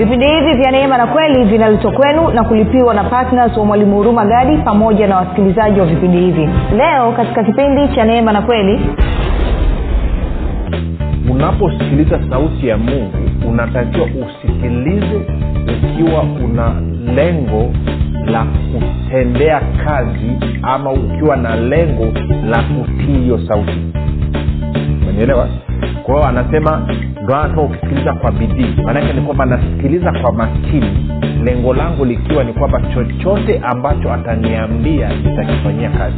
vipindi hivi vya neema na kweli vinaletwa kwenu na kulipiwa na ptns wa mwalimu huruma gadi pamoja na wasikilizaji wa vipindi hivi. Leo katika kipindi cha neema na kweli unaposikiliza sauti ya mungu unatakiwa usikilize ukiwa una lengo la kutendea kazi ama ukiwa na lengo la kutii hiyo sauti. Umenielewa kwa hiyo anasema ndo ukisikiliza kwa bidii. Maanake ni kwamba nasikiliza kwa makini lengo langu likiwa ni kwamba chochote ambacho ataniambia nitakifanyia kazi.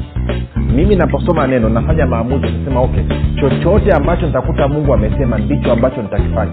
Mimi naposoma neno nafanya maamuzi nasema okay chochote ambacho nitakuta mungu amesema ndicho ambacho nitakifanya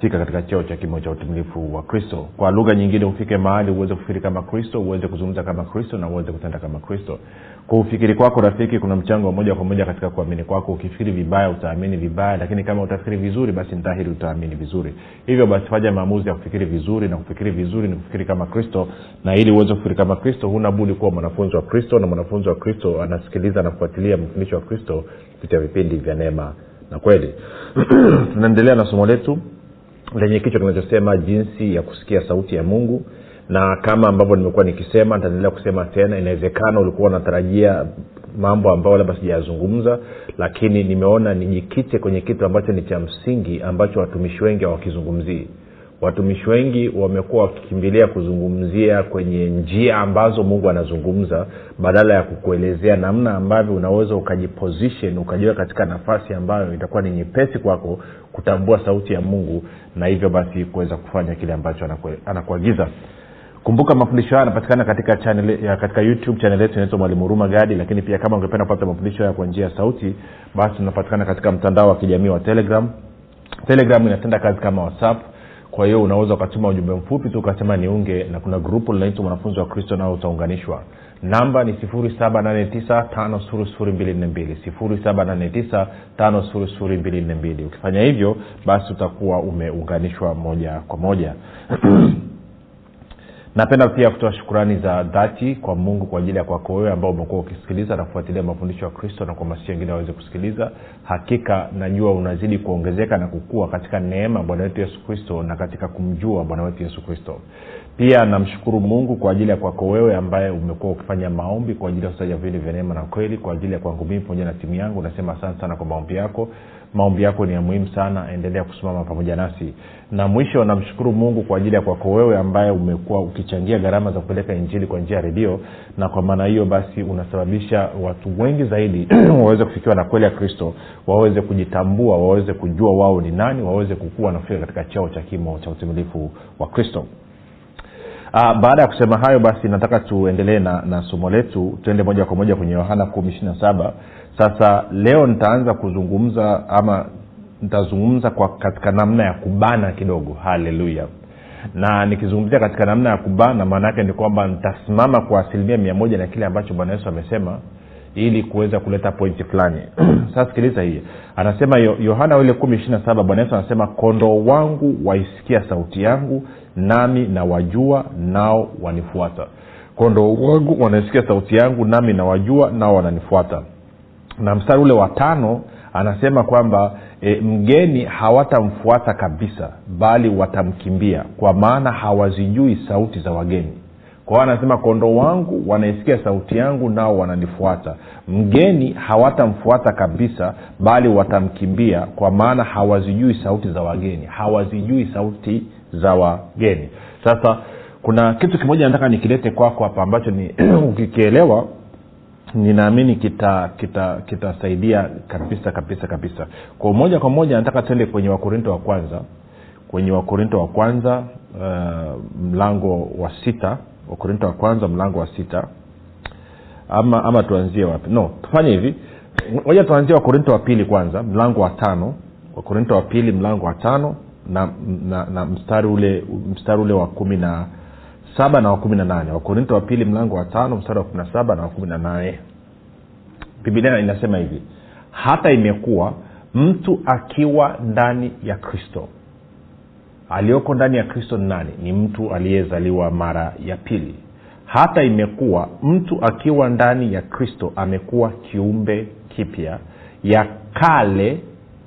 kufika katika cheo cha kimo cha utimilifu wa kristo. Kwa lugha nyingine ufike mahali uweze kufikiri kama kristo uweze kuzungumza kama kristo na uweze kutenda kama kristo. Kwa ufikiri kwako rafiki kuna mchango wa moja kwa moja katika kuamini kwako. Ukifikiri vibaya utaamini vibaya lakini kama utafikiri vizuri basi ntahiri utaamini vizuri. Hivyo basi fanya maamuzi ya kufikiri vizuri na kufikiri vizuri ni kufikiri kama kristo. Na ili uweze kufikiri kama kristo huna budi kuwa mwanafunzi wa kristo na mwanafunzi wa kristo anasikiliza na kufuatilia mfundisho wa kristo kupitia vipindi vya neema na kweli. Tunaendelea na somo letu lenye kichwa kinachosema jinsi ya kusikia sauti ya mungu. Na kama ambavyo nimekuwa nikisema nitaendelea kusema tena inawezekana ulikuwa unatarajia mambo ambayo labda sijayazungumza lakini nimeona nijikite kwenye kitu ambacho ni cha msingi ambacho watumishi wengi hawakizungumzii watumishi wengi wamekuwa wakikimbilia kuzungumzia kwenye njia ambazo mungu anazungumza badala ya kukuelezea namna ambavyo unaweza ukajiposition ukajiwa katika nafasi ambayo itakuwa ni nyepesi kwako kutambua sauti ya mungu na hivyo basi kuweza kufanya kile ambacho anakuagiza. Kumbuka mafundisho haya yanapatikana katika channel, ya, katika youtube chanel yetu inaitwa mwalimu huruma gadi lakini pia kama ungependa kupata mafundisho haya kwa njia ya sauti basi tunapatikana katika mtandao wa kijamii wa telegram. Telegram inatenda kazi kama whatsapp kwa hiyo unaweza ukatuma ujumbe mfupi tu ukasema niunge na kuna grupu linaitwa mwanafunzi wa kristo nao utaunganishwa. Namba ni 7895242 7895242 ukifanya hivyo basi utakuwa umeunganishwa moja kwa moja napenda pia kutoa shukurani za dhati kwa mungu kwa ajili ya kwako wewe ambao umekuwa ukisikiliza na kufuatilia mafundisho ya kristo na kuhamasisha wengine waweze kusikiliza. Hakika najua unazidi kuongezeka na kukua katika neema bwana wetu yesu kristo na katika kumjua bwana wetu yesu kristo. Pia namshukuru mungu kwa ajili ya kwako wewe ambaye umekuwa ukifanya maombi kwa ajili ya usaji vya neema na kweli kwa ajili ya kwangu mimi pamoja na timu yangu. Nasema asante sana kwa maombi yako maombi yako ni ya muhimu sana endelea kusimama pamoja nasi. Na mwisho namshukuru mungu kwa ajili ya kwako wewe ambaye umekuwa ukichangia gharama za kupeleka injili kwa njia ya redio. Na kwa maana hiyo basi unasababisha watu wengi zaidi waweze kufikiwa na kweli ya kristo waweze kujitambua waweze kujua wao ni nani waweze kukua na kufika katika cheo cha kimo cha utimilifu wa kristo Uh, baada ya kusema hayo basi nataka tuendelee na, na somo letu. Tuende moja kwa moja kwenye yohana kumi ishiri na saba. Sasa leo nitaanza kuzungumza ama nitazungumza kwa katika namna ya kubana kidogo. Haleluya. Na nikizungumzia katika namna ya kubana maana yake ni kwamba nitasimama kwa asilimia mia moja na kile ambacho bwana yesu amesema ili kuweza kuleta pointi fulani. Sasa sikiliza hii. Anasema yohana ile kumi ishiri na saba bwana yesu anasema kondoo wangu waisikia sauti yangu nami nawajua nao wanifuata. Kondoo wangu wanaisikia sauti yangu nami nawajua nao wananifuata. Na mstari ule wa tano anasema kwamba e, mgeni hawatamfuata kabisa bali watamkimbia kwa maana hawazijui sauti za wageni. Kwa anasema kondoo wangu wanaisikia sauti yangu nao wananifuata. Mgeni hawatamfuata kabisa bali watamkimbia kwa maana hawazijui sauti za wageni. Hawazijui sauti za wageni. Sasa kuna kitu kimoja nataka nikilete kwako hapa ambacho ni ukikielewa ninaamini kitasaidia kita, kita kabisa kabisa kabisa. Kwa moja kwa moja nataka tuende kwenye wakorinto wa kwanza. Kwenye wakorinto wa kwanza uh, mlango wa sita. Wakorinto wa kwanza mlango wa sita. Ama ama tuanzie wapi? No tufanye hivi. Moja tuanzie wakorinto wa pili kwanza mlango wa tano. Wakorinto wa pili mlango wa tano na, na, na mstari ule mstari ule wa kumi na saba na wa kumi na nane. Wakorinto wa pili mlango wa tano mstari wa kumi na saba na wa kumi na nane. Bibilia inasema hivi hata imekuwa mtu akiwa ndani ya kristo. Aliyoko ndani ya kristo ni nani? Ni mtu aliyezaliwa mara ya pili. Hata imekuwa mtu akiwa ndani ya kristo amekuwa kiumbe kipya. Ya kale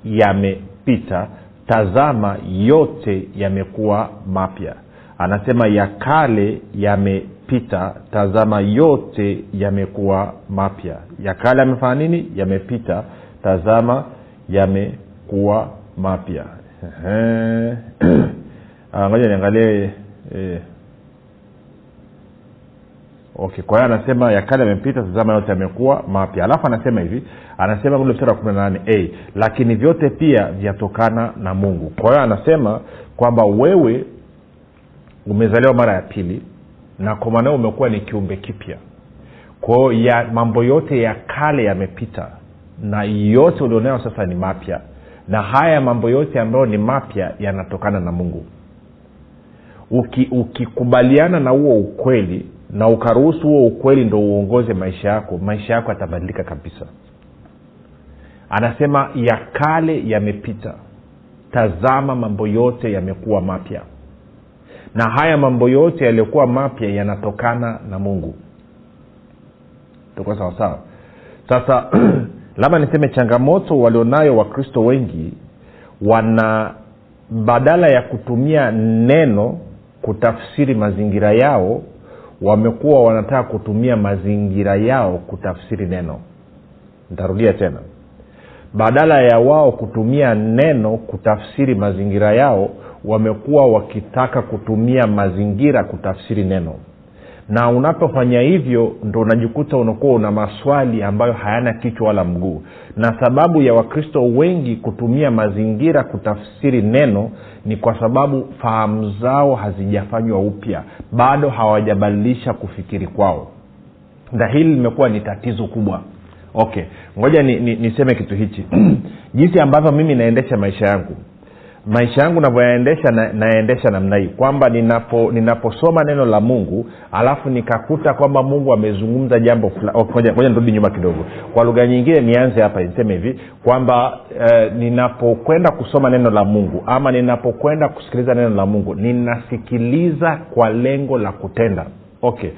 yamepita tazama yote yamekuwa mapya. Anasema ya kale yamepita tazama yote yamekuwa mapya. Ya kale yamefanya nini? Yamepita tazama yamekuwa mapya. Ngoja niangalie eh. Okay kwa hiyo anasema ya kale yamepita tazama yote yamekuwa mapya. Alafu anasema hivi anasema ule mstari wa kumi na a lakini vyote pia vyatokana na mungu. Kwa hiyo anasema kwamba wewe umezaliwa mara ya pili na kwa maanao umekuwa ni kiumbe kipya. Kwao ya mambo yote ya kale yamepita na yote ulionayo sasa ni mapya. Na haya mambo yote ambayo ni mapya yanatokana na mungu. Ukikubaliana uki na huo ukweli na ukaruhusu huo ukweli ndo uongoze maisha yako maisha yako yatabadilika kabisa. Anasema ya kale yamepita. Tazama mambo yote yamekuwa mapya. Na haya mambo yote yaliyokuwa mapya yanatokana na mungu. Tuko sawasawa sasa labda niseme changamoto walionayo wakristo wengi wana badala ya kutumia neno kutafsiri mazingira yao wamekuwa wanataka kutumia mazingira yao kutafsiri neno. Ntarudia tena. Badala ya wao kutumia neno kutafsiri mazingira yao wamekuwa wakitaka kutumia mazingira kutafsiri neno na unapofanya hivyo ndo unajikuta unakuwa una maswali ambayo hayana kichwa wala mguu. Na sababu ya wakristo wengi kutumia mazingira kutafsiri neno ni kwa sababu fahamu zao hazijafanywa upya. Bado hawajabadilisha kufikiri kwao. Na hili limekuwa ni tatizo kubwa. Okay ngoja niseme ni, ni niseme kitu hichi. Jinsi ambavyo mimi naendesha maisha yangu maisha yangu navyoyaendesha na, naendesha namna hii. Kwamba ninapo ninaposoma neno la mungu alafu nikakuta kwamba mungu amezungumza jambo moja okay, nirudi nyuma kidogo. Kwa lugha nyingine nianze hapa niseme hivi kwamba eh, ninapokwenda kusoma neno la mungu ama ninapokwenda kusikiliza neno la mungu ninasikiliza kwa lengo la kutenda. Okay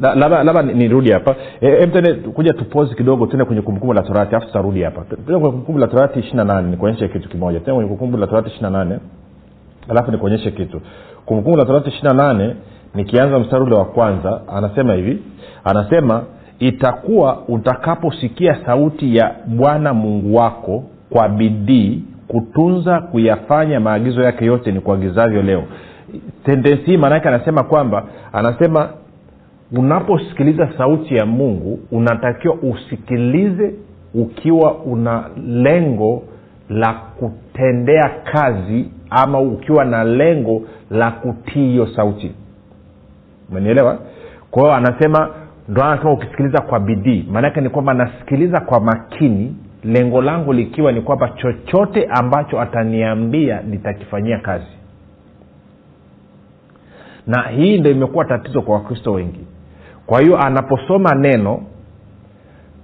labda nirudi hapa. E, kuja tupozi kidogo tuende kwenye kumbukumbu la torati afu tutarudi hapa. Kwenye kumbukumbu la torati ishiri na nane nikuonyeshe kitu kimoja. Tuende kwenye kumbukumbu la torati ishiri na nane alafu nikuonyeshe kitu. Kumbukumbu la torati ishiri na nane nikianza mstari ule wa kwanza anasema hivi. Anasema itakuwa utakaposikia sauti ya bwana mungu wako kwa bidii kutunza kuyafanya maagizo yake yote ni kuagizavyo leo. Tendensi hii maanaake anasema kwamba anasema unaposikiliza sauti ya mungu unatakiwa usikilize ukiwa una lengo la kutendea kazi ama ukiwa na lengo la kutii hiyo sauti. Umenielewa? Kwa hiyo anasema ndo anasema ukisikiliza kwa bidii. Maanake ni kwamba nasikiliza kwa makini lengo langu likiwa ni kwamba chochote ambacho ataniambia nitakifanyia kazi. Na hii ndo imekuwa tatizo kwa wakristo wengi kwa hiyo anaposoma neno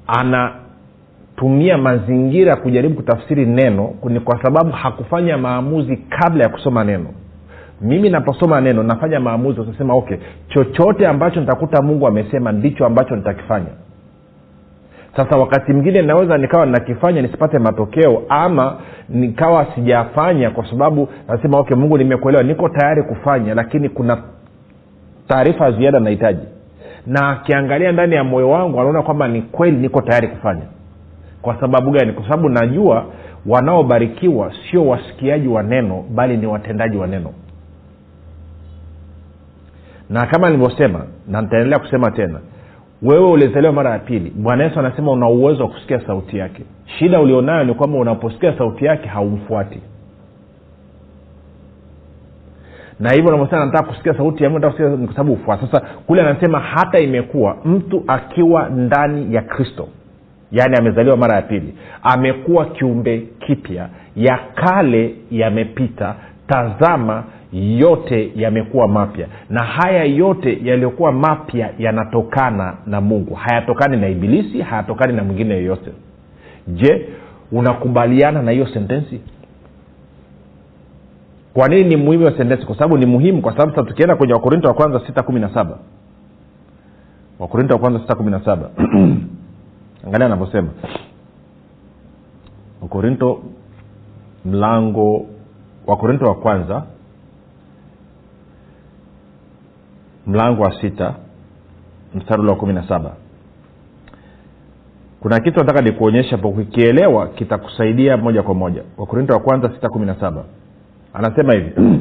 anatumia mazingira kujaribu kutafsiri neno ni kwa sababu hakufanya maamuzi kabla ya kusoma neno. Mimi naposoma neno nafanya maamuzi utasema okay chochote ambacho nitakuta mungu amesema ndicho ambacho nitakifanya. Sasa wakati mwingine naweza nikawa nakifanya nisipate matokeo ama nikawa sijafanya kwa sababu nasema okay mungu nimekuelewa niko tayari kufanya lakini kuna taarifa ziada nahitaji na akiangalia ndani ya moyo wangu anaona kwamba ni kweli niko tayari kufanya. Kwa sababu gani? Kwa sababu najua wanaobarikiwa sio wasikiaji wa neno bali ni watendaji wa neno. Na kama nilivyosema na nitaendelea kusema tena wewe ulizaliwa mara ya pili bwana yesu anasema una uwezo wa kusikia sauti yake. Shida ulionayo ni kwamba unaposikia sauti yake haumfuati na hivyo unavyosema nataka kusikia sauti ya mungu nataka kusikia kwa sababu ufuata sasa kule anasema hata imekuwa mtu akiwa ndani ya kristo yaani amezaliwa mara ya pili amekuwa kiumbe kipya ya kale yamepita tazama yote yamekuwa mapya. Na haya yote yaliyokuwa mapya yanatokana na mungu. Hayatokani na ibilisi hayatokani na mwingine yoyote. Je unakubaliana na hiyo sentensi kwa nini ni muhimu hiyo kwa sababu ni muhimu kwa sababu sasa tukienda kwenye wakorinto wa kwanza sita kumi na saba. Wakorinto wa kwanza sita kumi na saba. Angalia anavyosema. Wakorinto mlango wakorinto wa kwanza mlango wa sita mstari wa kumi na saba. Kuna kitu nataka nikuonyesha po ukikielewa kitakusaidia moja kwa moja. Wakorinto wa kwanza sita kumi na saba anasema hivi.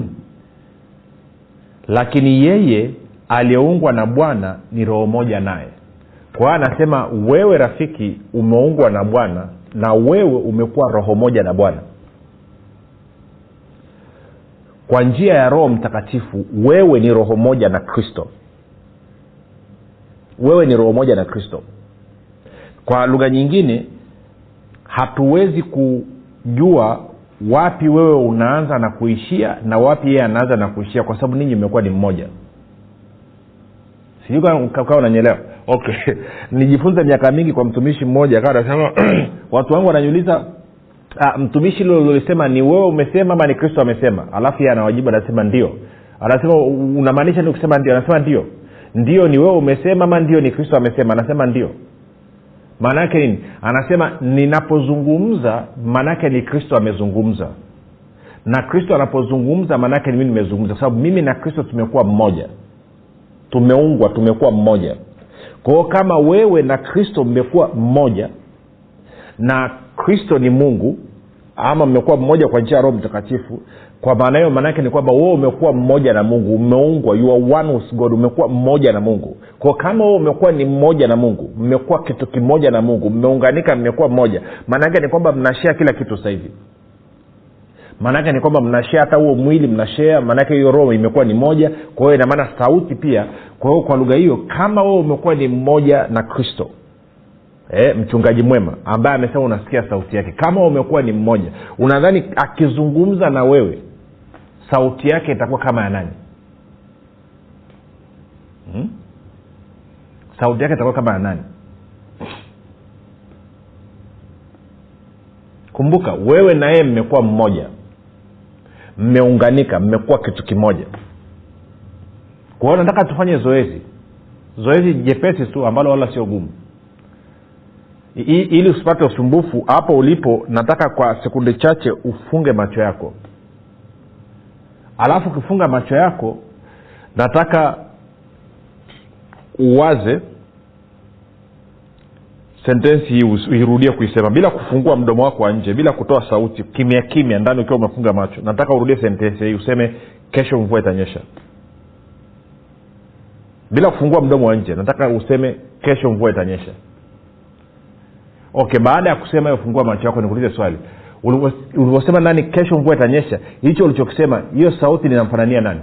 Lakini yeye aliyeungwa na bwana ni roho moja naye. Kwa hiyo anasema wewe rafiki umeungwa na bwana na wewe umekuwa roho moja na bwana. Kwa njia ya roho mtakatifu wewe ni roho moja na kristo. Wewe ni roho moja na kristo. Kwa lugha nyingine hatuwezi kujua wapi wewe unaanza na kuishia na wapi yeye anaanza na kuishia kwa sababu ninyi mmekuwa ni mmoja. Sijui kawa unanyelewa okay. Nijifunze miaka mingi kwa mtumishi mmoja kawa nasema watu wangu wananiuliza ah, mtumishi hilo lolisema ni wewe umesema ama ni kristo amesema? Alafu ye anawajibu anasema ndio. Anasema unamaanisha ni kusema ndio? Anasema ndio. Ndio ni wewe umesema ama ndio ni kristo amesema? Anasema ndio maana yake nini? Anasema ninapozungumza maanaake ni kristo amezungumza. Na kristo anapozungumza maanaake ni mimi nimezungumza. Kwa sababu mimi na kristo tumekuwa mmoja. Tumeungwa tumekuwa mmoja. Kwao kama wewe na kristo mmekuwa mmoja na kristo ni mungu ama mmekuwa mmoja kwa njia ya roho mtakatifu kwa maana hiyo maanaake ni kwamba wewe umekuwa mmoja na mungu. Umeungwa. You are one with god. Umekuwa mmoja na mungu kwa kama huo umekuwa ni mmoja na mungu mmekuwa kitu kimoja na mungu mmeunganika mmekuwa mmoja maanaake ni kwamba mnashea kila kitu sasa hivi. Maanaake ni kwamba mnashea hata huo mwili mnashea maanake hiyo roho imekuwa ni moja. Kwa hiyo inamaana sauti pia kwa hiyo kwa lugha hiyo kama wewe umekuwa ni mmoja na kristo e, mchungaji mwema ambaye amesema unasikia sauti yake kama umekuwa ni mmoja unadhani akizungumza na wewe sauti yake itakuwa kama ya nani? Hmm? Sauti yake itakuwa kama ya nani? Kumbuka wewe na yeye mmekuwa mmoja. Mmeunganika mmekuwa kitu kimoja. Kwa hiyo nataka tufanye zoezi. Zoezi jepesi tu ambalo wala sio gumu. Ili usipate usumbufu hapo ulipo nataka kwa sekunde chache ufunge macho yako. Alafu ukifunga macho yako nataka uwaze sentensi hii uirudie kuisema bila kufungua mdomo wako wa nje bila kutoa sauti kimya kimya ndani ukiwa umefunga macho. Nataka urudie sentensi hii useme kesho mvua itanyesha. Bila kufungua mdomo wa nje nataka useme kesho mvua itanyesha. Okay baada ya kusema fungua macho yako nikuulize swali. Ulivyosema nani kesho mvua itanyesha hicho ulichokisema hiyo sauti linamfanania nani?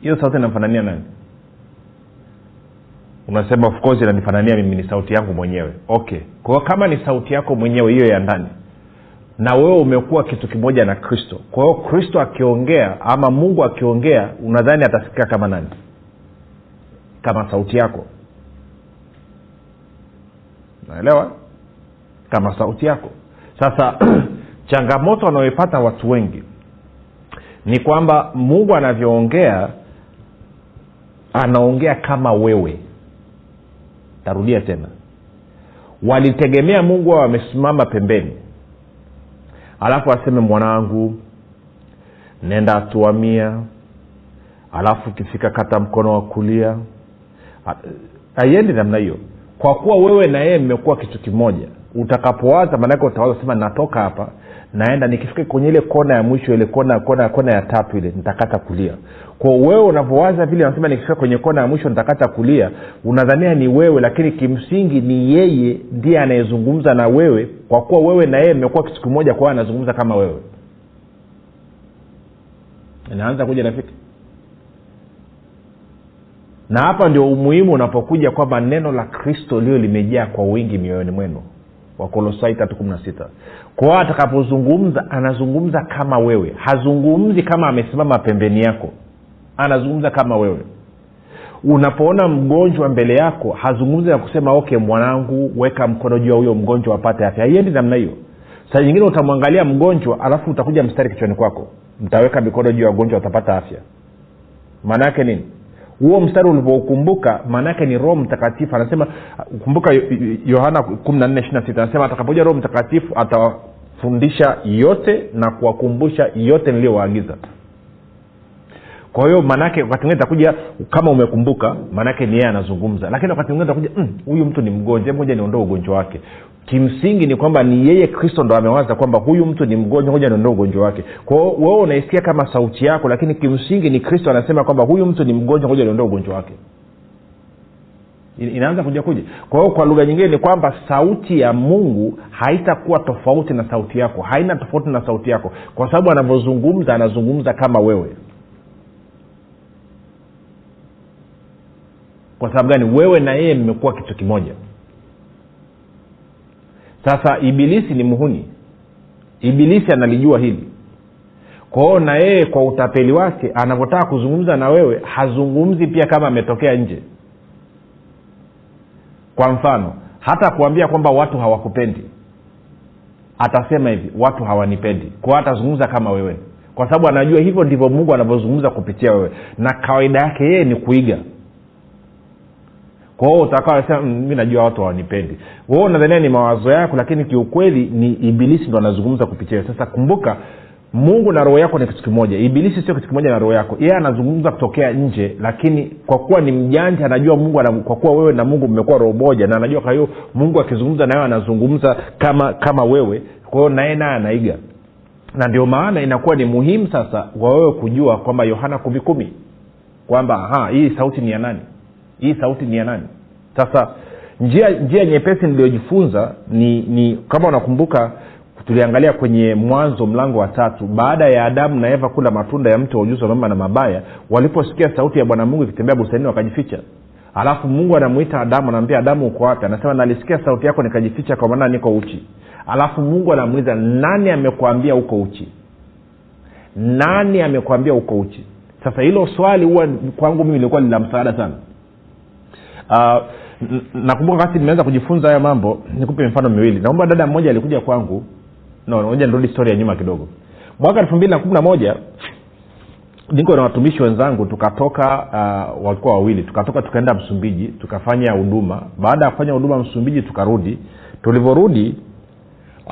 Hiyo sauti inamfanania nani unasema of course inanifanania mimi ni sauti yangu mwenyewe. Okay. Kwa hiyo kama ni sauti yako mwenyewe hiyo ya ndani na wewe umekuwa kitu kimoja na kristo kwa hiyo kristo akiongea ama mungu akiongea unadhani atasikika kama nani? Kama sauti yako. Naelewa? Kama sauti yako. Sasa changamoto wanaoipata watu wengi ni kwamba mungu anavyoongea anaongea kama wewe tarudia tena. Walitegemea mungu ao wamesimama pembeni. Alafu aseme mwanangu nenda atuamia alafu ukifika kata mkono wa kulia haiendi namna hiyo. Kwa kuwa wewe na yeye mmekuwa kitu kimoja. Utakapowaza maanake utawaza sema natoka hapa naenda. Nikifika kwenye ile kona ya mwisho ile kona kona kona ya tatu ile nitakata kulia kwa wewe unavyowaza vile anasema nikifika kwenye kona ya mwisho nitakata kulia unadhania ni wewe lakini kimsingi ni yeye ndiye anayezungumza na wewe kwa kuwa wewe na yeye mmekuwa kitu kimoja kwa anazungumza kama wewe. Naanza kuja rafiki na hapa ndio umuhimu unapokuja kwamba neno la kristo lio limejaa kwa wingi mioyoni mwenu. Wakolosai tatu kumi na sita. Kwao atakapozungumza anazungumza kama wewe. Hazungumzi kama amesimama pembeni yako anazungumza kama wewe. Unapoona mgonjwa mbele yako hazungumzi na kusema okay mwanangu weka mkono juu ya huyo mgonjwa apate afya. Haiendi namna hiyo. Saa nyingine utamwangalia mgonjwa alafu utakuja mstari kichwani kwako. Mtaweka mikono juu ya wagonjwa watapata afya. Maana yake nini? Huo mstari ulivyoukumbuka maanaake ni roho mtakatifu anasema kumbuka yohana kumi na nne ishiri sita anasema atakapoja roho mtakatifu atawafundisha yote na kuwakumbusha yote niliyowaagiza kwa hiyo maanaake wakati mwingine takuja kama umekumbuka maanaake ni yeye anazungumza. Lakini wakati mwingine takuja huyu mm, mtu ni mgonjwa moja niondoe ugonjwa wake. Kimsingi ni kwamba ni yeye kristo ndo amewaza kwamba huyu mtu ni mgonjwa moja niondoe ugonjwa wake. Kwao wewe unaisikia kama sauti yako lakini kimsingi ni kristo anasema kwamba huyu mtu ni mgonjwa moja niondoe ugonjwa wake. Inaanza kuja kuja. Kwa hiyo kwa lugha nyingine ni kwamba sauti ya mungu haitakuwa tofauti na sauti yako. Haina tofauti na sauti yako. Kwa sababu anavyozungumza anazungumza kama wewe kwa sababu gani? Wewe na yeye mmekuwa kitu kimoja. Sasa ibilisi ni muhuni. Ibilisi analijua hili. Kwao na yeye kwa utapeli wake anavyotaka kuzungumza na wewe hazungumzi pia kama ametokea nje. Kwa mfano hata kuambia kwamba watu hawakupendi. Atasema hivi watu hawanipendi. Kwao atazungumza kama wewe. Kwa sababu anajua hivyo ndivyo mungu anavyozungumza kupitia wewe. Na kawaida yake yeye ni kuiga kwao utakawa sema mi najua watu hawanipendi. Wewe unadhania ni mawazo yako lakini kiukweli ni ibilisi ndo anazungumza kupitia sasa kumbuka mungu na roho yako ni kitu kimoja. Ibilisi sio kitu kimoja na roho yako. Yeye anazungumza kutokea nje lakini kwa kuwa ni mjanja anajua mungu kwa kuwa wewe na mungu mmekuwa roho moja na anajua kwa hiyo mungu akizungumza nawe anazungumza kama kama wewe. Kwa hiyo naye naye anaiga. Na ndio maana inakuwa ni muhimu sasa kwa wewe kujua kwamba yohana kumi kumi kwamba hii sauti ni ya nani hii sauti ni ya nani? Sasa njia njia nyepesi niliyojifunza ni ni kama unakumbuka tuliangalia kwenye mwanzo mlango wa tatu baada ya adamu na eva kula matunda ya mti wa ujuzi wa mema na mabaya waliposikia sauti ya bwana mungu ikitembea bustanini wakajificha. Alafu mungu anamwita adamu anaambia adamu uko wapi? Anasema nalisikia sauti yako nikajificha kwa maana niko uchi. Alafu mungu anamuuliza nani amekwambia uko uchi? Nani amekwambia uko uchi? Sasa hilo swali huwa kwangu mimi ilikuwa lina msaada sana uh, nakumbuka wakati nimeanza kujifunza haya mambo nikupe mifano miwili. Naomba dada mmoja alikuja kwangu. No moja nirudi stori ya nyuma kidogo. Mwaka elfu mbili na kumi na moja niko na watumishi wenzangu tukatoka uh, walikuwa wawili. Tukatoka tukaenda msumbiji tukafanya huduma. Baada ya kufanya huduma msumbiji tukarudi. Tulivyorudi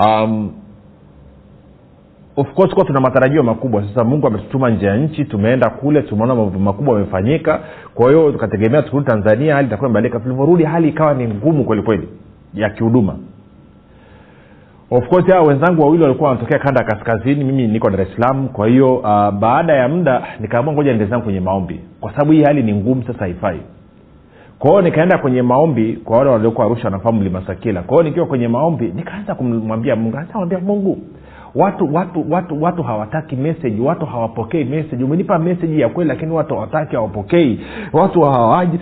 um, of course kuwa tuna matarajio makubwa. Sasa mungu ametutuma nje ya nchi tumeenda kule tumeona mambo makubwa amefanyika kwa hiyo tukategemea tukirudi tanzania hali itakuwa imebadilika tulivyorudi hali ikawa ni ngumu kwelikweli ya kihuduma of course hawa wenzangu wawili walikuwa wanatokea kanda ya kaskazini mimi niko dar es kwa hiyo uh, baada ya muda nikaamua ngoja niende zangu kwenye maombi. Kwa sababu hii hali ni ngumu sasa haifai. Kwa hiyo nikaenda kwenye maombi kwa wale waliokuwa arusha wanafahamu limasakila kwa hiyo nikiwa kwenye maombi nikaanza kumwambia mungu mungu watu watu watu watu hawataki meseji watu hawapokei meseji umenipa meseji ya kweli lakini watu hawataki hawapokei. Watu hawaji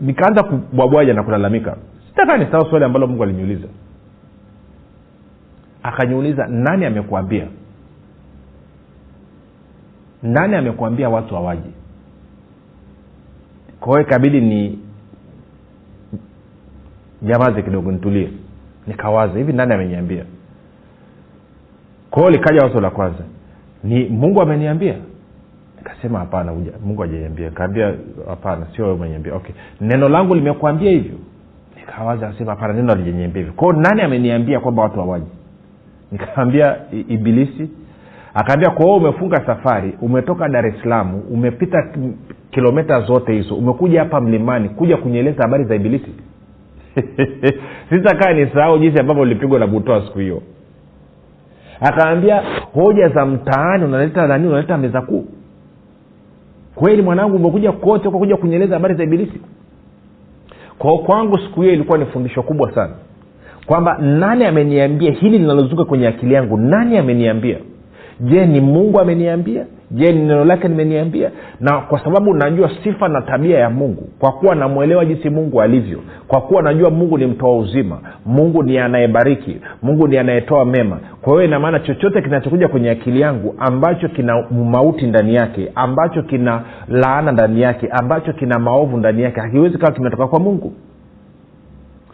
nikaanza kubwabwaja na kulalamika. Sitakaa ni sawa swali ambalo mungu aliniuliza. Akaniuliza nani amekuambia? Nani amekuambia watu hawaji? Kwa hiyo ikabidi ni jamazi kidogo nitulie. Nikawaza hivi nani ameniambia kwa likaja wazo la kwanza. Ni mungu ameniambia? Nikasema hapana mungu hajaniambia. Kaambia hapana sio umeniambia. Okay. Neno langu limekuambia hivyo. Nikawaza kasema hapana neno alijaniambia hivyo. Kwao nani ameniambia kwamba watu hawaji? Nikaambia ibilisi. Akaambia kwa umefunga safari umetoka dar es salaam umepita kilometa zote hizo umekuja hapa mlimani kuja kunyeleza habari za ibilisi? Sitakaa ni sahau jinsi ambavyo ulipigwa na butoa siku hiyo akaambia hoja za mtaani unaleta nani? Unaleta meza kuu. Kweli mwanangu umekuja kote kuja kunyeleza habari za ibilisi? Kwao kwangu siku hiyo ilikuwa ni fundisho kubwa sana. Kwamba nani ameniambia hili linalozunguka kwenye akili yangu? Nani ameniambia? Je ni mungu ameniambia je ni neno lake limeniambia na kwa sababu najua sifa na tabia ya mungu kwa kuwa namwelewa jinsi mungu alivyo kwa kuwa najua mungu ni mtoa uzima mungu ni anayebariki mungu ni anayetoa mema. Kwa hiyo inamaana chochote kinachokuja kwenye akili yangu ambacho kina mauti ndani yake ambacho kina laana ndani yake ambacho kina maovu ndani yake hakiwezi kawa kimetoka kwa mungu.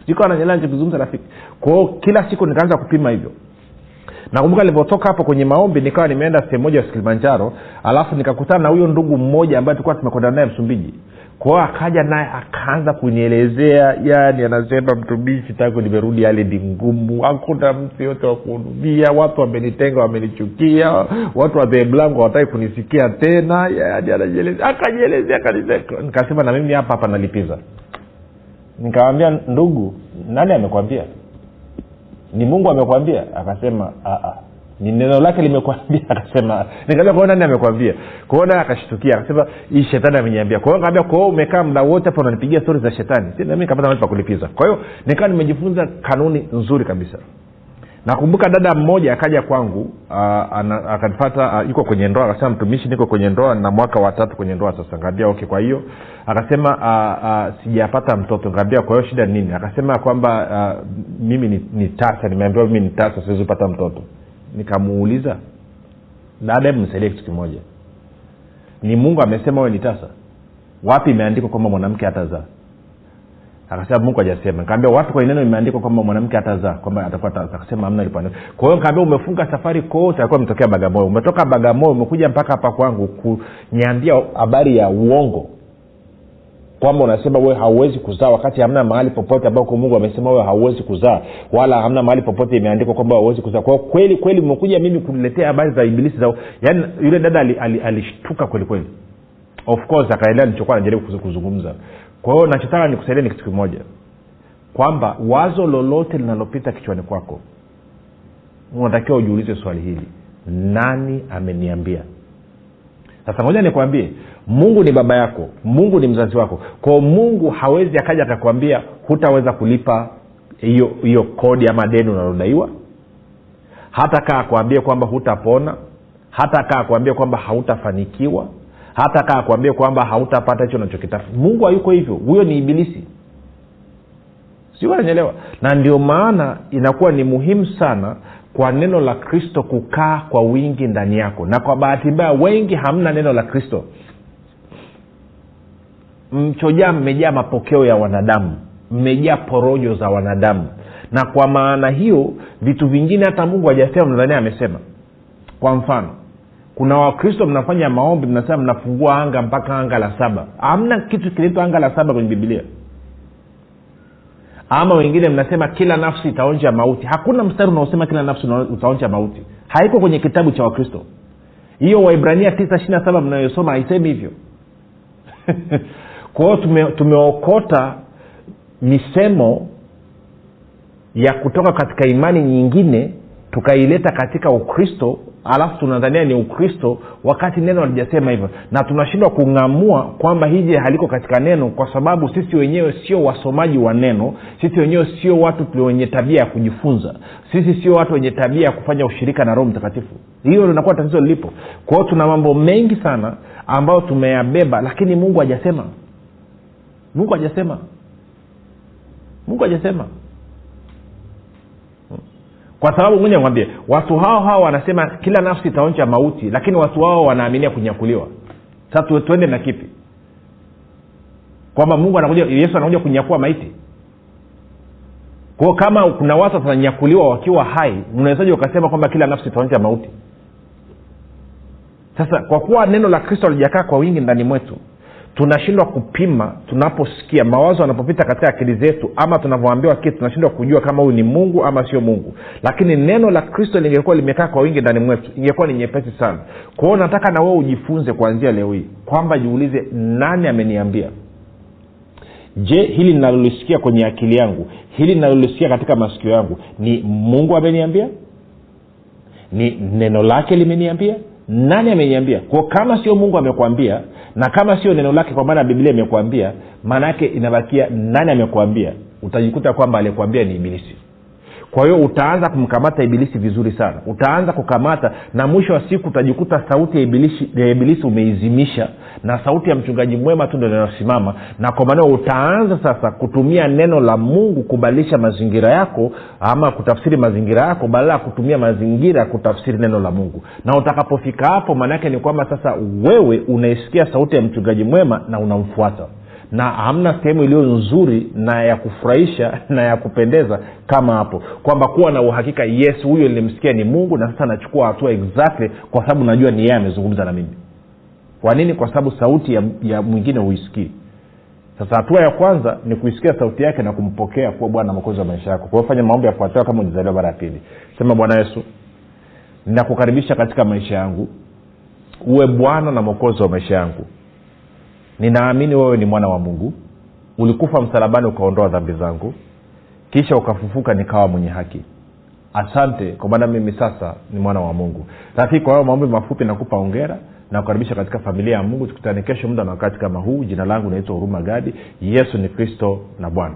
Sikawa nanyelea nichokizungumza rafiki. Kwao kila siku nikaanza kupima hivyo nakumbuka nilivyotoka hapo kwenye maombi nikawa nimeenda sehemu moja ya kilimanjaro alafu nikakutana na huyo ndugu mmoja ambaye tulikuwa tumekwenda naye msumbiji. Kwao akaja naye akaanza kunielezea yani anasema mtumishi tangu nimerudi hali ni ngumu. Hakuna mtu yote wa watu wamenitenga wamenichukia watu wa mlango hawataki kunisikia tena. Yani anajielezea akajielezea nikasema na mimi hapa hapa nalipiza. Nikawambia ndugu nani amekwambia ni mungu amekwambia? Akasema Aa, ni neno lake limekwambia akasema. Nikaambia kwao nani amekwambia? Kwao naye akashtukia. Akasema hii shetani ameniambia. Kwao kaambia kwao umekaa muda wote hapa unanipigia stori za shetani. Si nami kapata mahali pa kulipiza kwa hiyo nikawa nimejifunza kanuni nzuri kabisa nakumbuka dada mmoja akaja kwangu akanifata yuko kwenye ndoa akasema mtumishi niko kwenye ndoa na mwaka watatu kwenye ndoa sasa. Ngaambia okay kwa hiyo. Akasema sijapata mtoto. Ngaambia kwa hiyo shida nini? Akasema kwamba mimi ni, ni tasa nimeambiwa mimi ni tasa siwezi kupata mtoto. Nikamuuliza dada hebu nisaidie kitu kimoja. Ni mungu amesema wewe ni tasa. Wapi imeandikwa kwamba mwanamke hatazaa akasema mungu hajasema. Nikaambia wapi kwenye neno imeandikwa kwamba mwanamke atazaa kwamba atakuwa akasema amna lipoandikwa kwa hiyo nikaambia umefunga safari kote alikuwa umetokea bagamoyo. Umetoka bagamoyo umekuja mpaka hapa kwangu kuniambia habari ya uongo. Kwamba unasema wewe hauwezi kuzaa wakati hamna mahali popote ambako mungu amesema wewe hauwezi kuzaa wala hamna mahali popote imeandikwa kwamba hauwezi kuzaa. Kwao kweli kweli umekuja mimi kuniletea habari za ibilisi za yaani yule dada alishtuka ali, ali, ali kweli kweli. Of course akaelewa nilichokuwa najaribu kuzungumza kwa hiyo nachotaka nikusaidia ni kitu kimoja. Kwamba wazo lolote linalopita kichwani kwako unatakiwa ujiulize swali hili. Nani ameniambia? Sasa moja nikwambie mungu ni baba yako mungu ni mzazi wako. Kwao mungu hawezi akaja akakwambia hutaweza kulipa hiyo hiyo kodi ama deni unalodaiwa. Hata kaa akwambie kwamba hutapona. Hata kaa akwambie kwamba hautafanikiwa hata kaa akuambie kwamba hautapata hicho unachokitafuta mungu hayuko hivyo. Huyo ni ibilisi. Sio nanyelewa na ndio maana inakuwa ni muhimu sana kwa neno la kristo kukaa kwa wingi ndani yako. Na kwa bahati mbaya wengi hamna neno la kristo. Mchojaa mmejaa mapokeo ya wanadamu. Mmejaa porojo za wanadamu. Na kwa maana hiyo vitu vingine hata mungu hajasema mnadhania amesema. Kwa mfano kuna wakristo mnafanya maombi mnasema mnafungua anga mpaka anga la saba. Hamna kitu kinaitwa anga la saba kwenye bibilia ama wengine mnasema kila nafsi itaonja mauti. Hakuna mstari unaosema kila nafsi utaonja mauti. Haiko kwenye kitabu cha wakristo. Hiyo waibrania tisa ishiri na saba mnayosoma haisemi hivyo. Kwa hiyo tume, tumeokota misemo ya kutoka katika imani nyingine tukaileta katika ukristo alafu tunadhania ni ukristo wakati neno halijasema hivyo. Na tunashindwa kung'amua kwamba hiji haliko katika neno kwa sababu sisi wenyewe sio wasomaji wa neno. Sisi wenyewe sio watu wenye tabia ya kujifunza. Sisi sio watu wenye tabia ya kufanya ushirika na roho mtakatifu. Hiyo linakuwa tatizo lilipo. Kwa hiyo tuna mambo mengi sana ambayo tumeyabeba lakini mungu hajasema. Mungu hajasema. Mungu hajasema kwa sababu moja nikwambie watu hao hao wanasema kila nafsi itaonja mauti lakini watu hao wanaaminia kunyakuliwa. Sasa tuende na kipi? Kwamba mungu anakuja yesu anakuja kunyakua maiti. Kwao kama kuna watu watanyakuliwa wakiwa hai unawezaji ukasema kwamba kila nafsi itaonja mauti? Sasa kwa kuwa neno la kristo alijakaa kwa wingi ndani mwetu tunashindwa kupima tunaposikia mawazo yanapopita katika akili zetu ama tunavyoambiwa kitu tunashindwa kujua kama huyu ni mungu ama sio mungu. Lakini neno la kristo lingekuwa limekaa kwa wingi ndani mwetu ingekuwa ni nyepesi sana. Kwao nataka na wewe ujifunze kuanzia leo hii kwamba jiulize nani ameniambia? Je hili linalolisikia kwenye akili yangu hili linalolisikia katika masikio yangu ni mungu ameniambia? Ni neno lake limeniambia? Nani ameniambia? Kwao kama sio mungu amekwambia na kama sio neno lake kwa maana biblia imekuambia maana yake inabakia nani amekuambia? Utajikuta kwamba aliyekuambia ni ibilisi. Kwa hiyo utaanza kumkamata ibilisi vizuri sana. Utaanza kukamata na mwisho wa siku utajikuta sauti ya ibilisi, ya ibilisi umeizimisha na sauti ya mchungaji mwema tu ndo inayosimama na kwa maneo utaanza sasa kutumia neno la mungu kubadilisha mazingira yako ama kutafsiri mazingira yako badala ya kutumia mazingira kutafsiri neno la mungu. Na utakapofika hapo maanaake ni kwamba sasa wewe unaisikia sauti ya mchungaji mwema na unamfuata. Na hamna sehemu iliyo nzuri na ya kufurahisha na ya kupendeza kama hapo. Kwamba kuwa na uhakika yes huyo nilimsikia ni mungu na sasa nachukua hatua exactly kwa sababu najua ni yeye amezungumza na mimi kwa nini? Kwa sababu sauti ya, ya mwingine huisikii. Sasa hatua ya kwanza ni kuisikia sauti yake na kumpokea kuwa bwana mokozi wa maisha yako. Kwa fanya maombi yafuatayo kama ulizaliwa mara ya pili. Sema bwana yesu ninakukaribisha katika maisha yangu. Uwe bwana na mwokozi wa maisha yangu. Ninaamini wewe ni mwana wa mungu. Ulikufa msalabani ukaondoa dhambi zangu. Kisha ukafufuka nikawa mwenye haki. Asante kwa maana mimi sasa ni mwana wa mungu. Rafiki kwa hayo maombi mafupi nakupa ongera na kukaribisha katika familia ya mungu tukutane kesho muda na wakati kama huu. Jina langu naitwa huruma gadi. Yesu ni kristo na bwana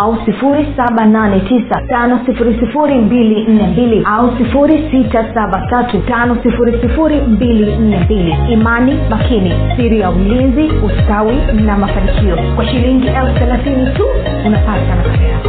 au 789 au 673 imani makini siri ya ulinzi ustawi na mafanikio. Kwa shilingi elfu thelathini tu unapata nakala yako